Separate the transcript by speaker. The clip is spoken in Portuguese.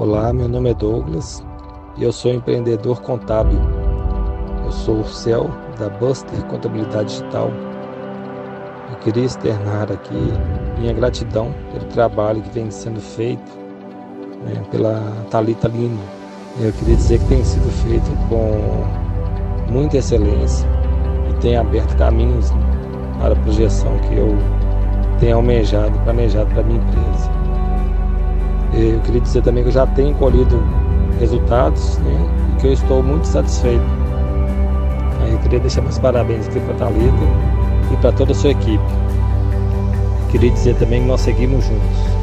Speaker 1: Olá, meu nome é Douglas e eu sou empreendedor contábil. Eu sou o CEL da Buster Contabilidade Digital. Eu queria externar aqui minha gratidão pelo trabalho que vem sendo feito né, pela Talita Lima. Eu queria dizer que tem sido feito com muita excelência e tem aberto caminhos para a projeção que eu tenho almejado, planejado para minha empresa. Queria dizer também que eu já tenho colhido resultados né, e que eu estou muito satisfeito. Eu queria deixar meus parabéns aqui para a Thalita e para toda a sua equipe. Queria dizer também que nós seguimos juntos.